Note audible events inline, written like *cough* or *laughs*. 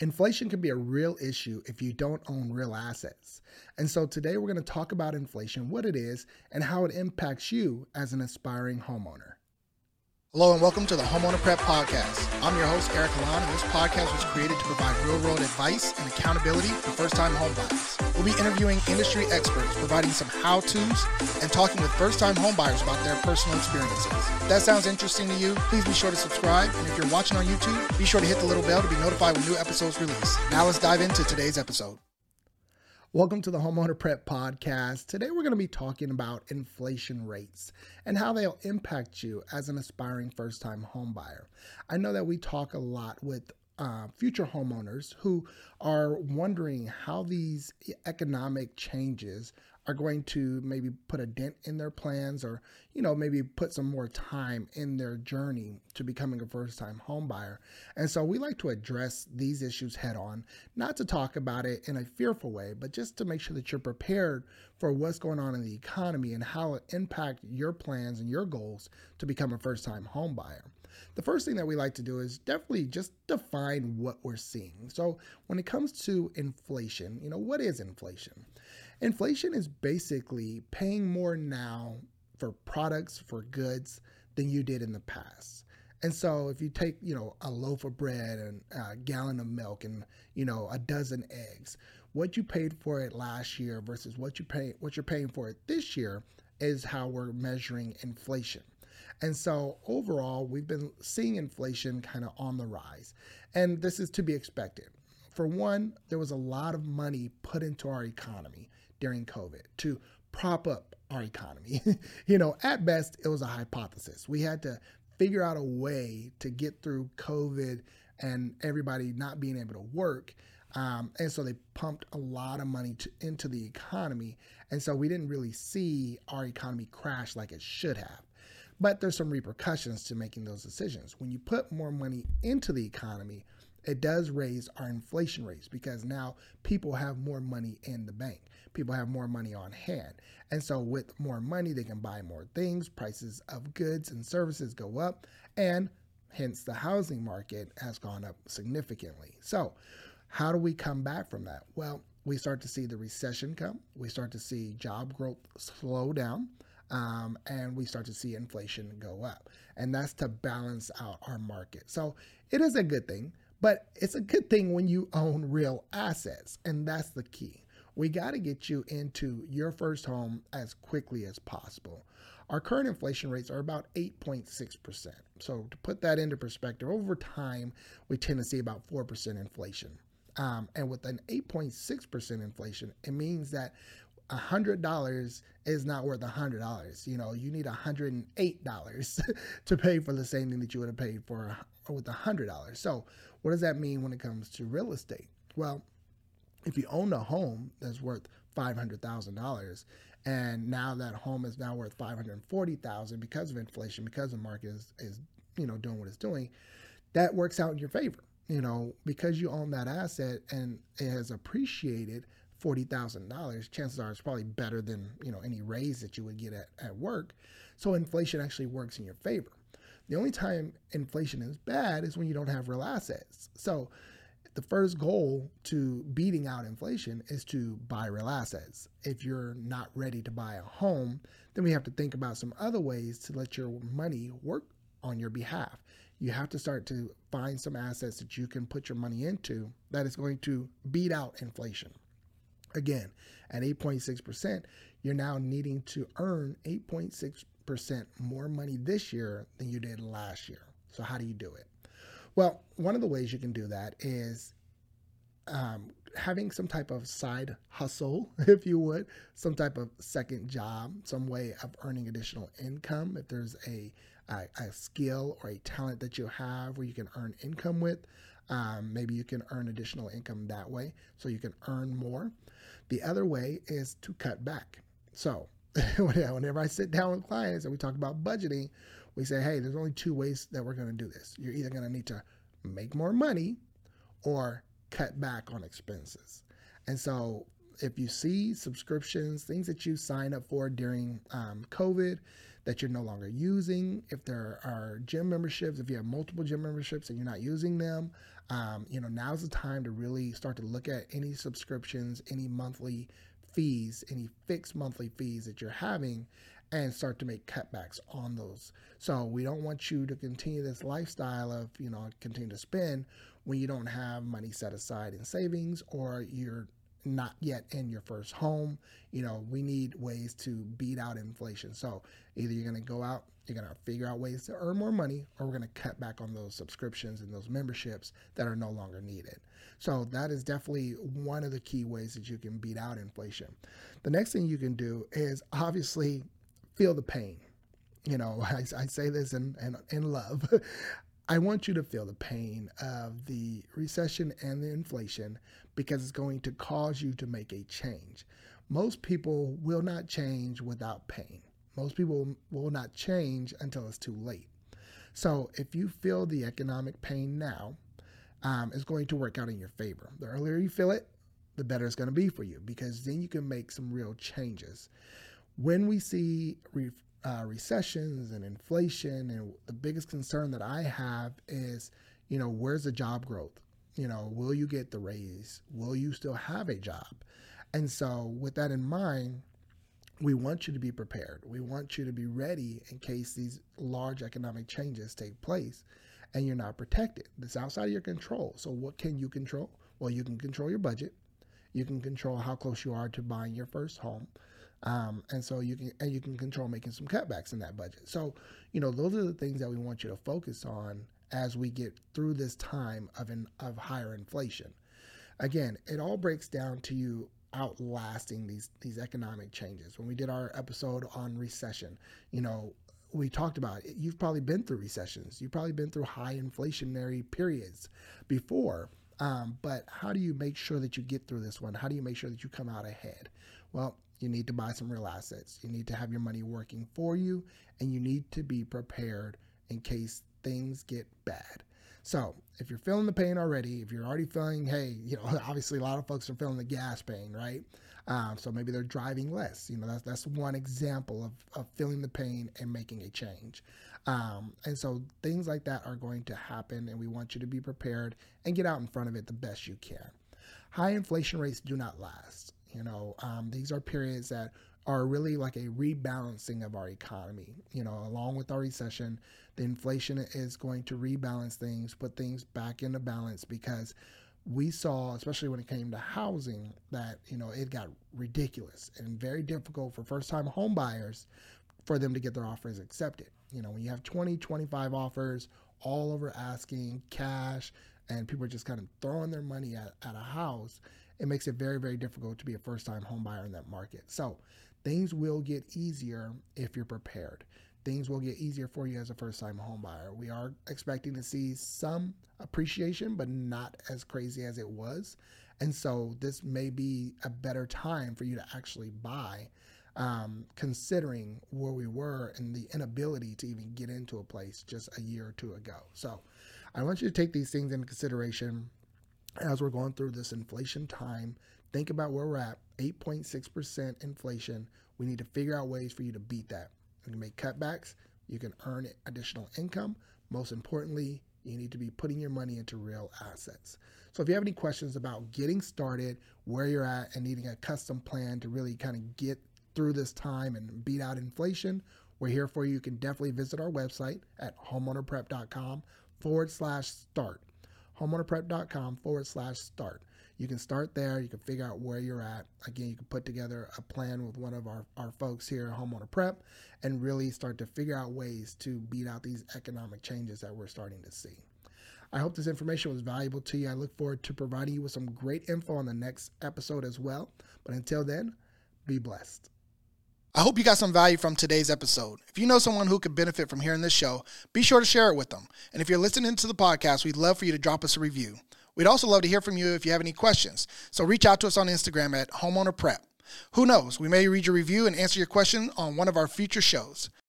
Inflation can be a real issue if you don't own real assets. And so today we're going to talk about inflation, what it is, and how it impacts you as an aspiring homeowner. Hello and welcome to the Homeowner Prep Podcast. I'm your host, Eric Alon, and this podcast was created to provide real world advice and accountability for first time homebuyers. We'll be interviewing industry experts, providing some how to's, and talking with first time homebuyers about their personal experiences. If that sounds interesting to you, please be sure to subscribe. And if you're watching on YouTube, be sure to hit the little bell to be notified when new episodes release. Now let's dive into today's episode. Welcome to the Homeowner Prep Podcast. Today we're going to be talking about inflation rates and how they'll impact you as an aspiring first time homebuyer. I know that we talk a lot with uh, future homeowners who are wondering how these economic changes are going to maybe put a dent in their plans or you know maybe put some more time in their journey to becoming a first time home buyer and so we like to address these issues head on not to talk about it in a fearful way but just to make sure that you're prepared for what's going on in the economy and how it impact your plans and your goals to become a first time home buyer the first thing that we like to do is definitely just define what we're seeing. So, when it comes to inflation, you know, what is inflation? Inflation is basically paying more now for products, for goods than you did in the past. And so if you take, you know, a loaf of bread and a gallon of milk and, you know, a dozen eggs, what you paid for it last year versus what you pay what you're paying for it this year is how we're measuring inflation. And so overall, we've been seeing inflation kind of on the rise. And this is to be expected. For one, there was a lot of money put into our economy during COVID to prop up our economy. *laughs* you know, at best, it was a hypothesis. We had to figure out a way to get through COVID and everybody not being able to work. Um, and so they pumped a lot of money to, into the economy. And so we didn't really see our economy crash like it should have. But there's some repercussions to making those decisions. When you put more money into the economy, it does raise our inflation rates because now people have more money in the bank. People have more money on hand. And so, with more money, they can buy more things. Prices of goods and services go up, and hence the housing market has gone up significantly. So, how do we come back from that? Well, we start to see the recession come, we start to see job growth slow down. Um, and we start to see inflation go up. And that's to balance out our market. So it is a good thing. But it's a good thing when you own real assets, and that's the key. We got to get you into your first home as quickly as possible. Our current inflation rates are about 8.6%. So, to put that into perspective, over time, we tend to see about 4% inflation. Um, and with an 8.6% inflation, it means that $100 is not worth a $100. You know, you need a $108 *laughs* to pay for the same thing that you would have paid for with a $100. So, what does that mean when it comes to real estate? Well, if you own a home that's worth $500,000 and now that home is now worth 540,000 because of inflation, because the market is, is, you know, doing what it's doing, that works out in your favor. You know, because you own that asset and it has appreciated $40,000, chances are it's probably better than, you know, any raise that you would get at, at work. So inflation actually works in your favor. The only time inflation is bad is when you don't have real assets. So the first goal to beating out inflation is to buy real assets. If you're not ready to buy a home, then we have to think about some other ways to let your money work on your behalf. You have to start to find some assets that you can put your money into that is going to beat out inflation. Again, at 8.6%, you're now needing to earn 8.6 percent more money this year than you did last year. So, how do you do it? Well, one of the ways you can do that is um, having some type of side hustle, *laughs* if you would, some type of second job, some way of earning additional income. If there's a, a, a skill or a talent that you have where you can earn income with, um, maybe you can earn additional income that way so you can earn more. The other way is to cut back. So, *laughs* whenever I sit down with clients and we talk about budgeting, we say, hey, there's only two ways that we're going to do this. You're either going to need to make more money or cut back on expenses. And so if you see subscriptions, things that you sign up for during um, COVID, that you're no longer using, if there are gym memberships, if you have multiple gym memberships and you're not using them, um, you know, now's the time to really start to look at any subscriptions, any monthly fees, any fixed monthly fees that you're having, and start to make cutbacks on those. So we don't want you to continue this lifestyle of, you know, continue to spend when you don't have money set aside in savings or you're not yet in your first home. You know, we need ways to beat out inflation. So either you're going to go out, you're going to figure out ways to earn more money, or we're going to cut back on those subscriptions and those memberships that are no longer needed. So that is definitely one of the key ways that you can beat out inflation. The next thing you can do is obviously feel the pain. You know, *laughs* I, I say this in, in, in love. I want you to feel the pain of the recession and the inflation because it's going to cause you to make a change. Most people will not change without pain. Most people will not change until it's too late. So if you feel the economic pain now, um, it's going to work out in your favor. The earlier you feel it, the better it's going to be for you because then you can make some real changes. When we see re- uh, recessions and inflation, and the biggest concern that I have is, you know, where's the job growth? You know, will you get the raise? Will you still have a job? And so, with that in mind, we want you to be prepared. We want you to be ready in case these large economic changes take place and you're not protected. That's outside of your control. So, what can you control? Well, you can control your budget. You can control how close you are to buying your first home. Um, and so you can and you can control making some cutbacks in that budget. So, you know, those are the things that we want you to focus on as we get through this time of an, of higher inflation. Again, it all breaks down to you outlasting these these economic changes. When we did our episode on recession, you know, we talked about it. You've probably been through recessions. You've probably been through high inflationary periods before. Um, but how do you make sure that you get through this one? How do you make sure that you come out ahead? Well, you need to buy some real assets. You need to have your money working for you, and you need to be prepared in case things get bad. So, if you're feeling the pain already, if you're already feeling, hey, you know, *laughs* obviously a lot of folks are feeling the gas pain, right? Um, so maybe they're driving less. You know, that's that's one example of, of feeling the pain and making a change. Um, and so things like that are going to happen, and we want you to be prepared and get out in front of it the best you can. High inflation rates do not last. You know, um, these are periods that are really like a rebalancing of our economy. You know, along with our recession, the inflation is going to rebalance things, put things back into balance because we saw, especially when it came to housing, that you know it got ridiculous and very difficult for first-time home buyers for them to get their offers accepted. You know, when you have 20, 25 offers all over asking cash, and people are just kind of throwing their money at, at a house, it makes it very, very difficult to be a first time home buyer in that market. So things will get easier if you're prepared. Things will get easier for you as a first time home buyer. We are expecting to see some appreciation, but not as crazy as it was. And so this may be a better time for you to actually buy, um, considering where we were and the inability to even get into a place just a year or two ago. So I want you to take these things into consideration as we're going through this inflation time. Think about where we're at 8.6% inflation. We need to figure out ways for you to beat that. You can make cutbacks, you can earn additional income. Most importantly, you need to be putting your money into real assets. So if you have any questions about getting started, where you're at, and needing a custom plan to really kind of get through this time and beat out inflation, we're here for you. You can definitely visit our website at homeownerprep.com forward slash start homeownerprep.com forward slash start. You can start there. You can figure out where you're at. Again, you can put together a plan with one of our, our folks here at Homeowner Prep and really start to figure out ways to beat out these economic changes that we're starting to see. I hope this information was valuable to you. I look forward to providing you with some great info on the next episode as well. But until then, be blessed. I hope you got some value from today's episode. If you know someone who could benefit from hearing this show, be sure to share it with them. And if you're listening to the podcast, we'd love for you to drop us a review. We'd also love to hear from you if you have any questions. So reach out to us on Instagram at Homeowner Prep. Who knows? We may read your review and answer your question on one of our future shows.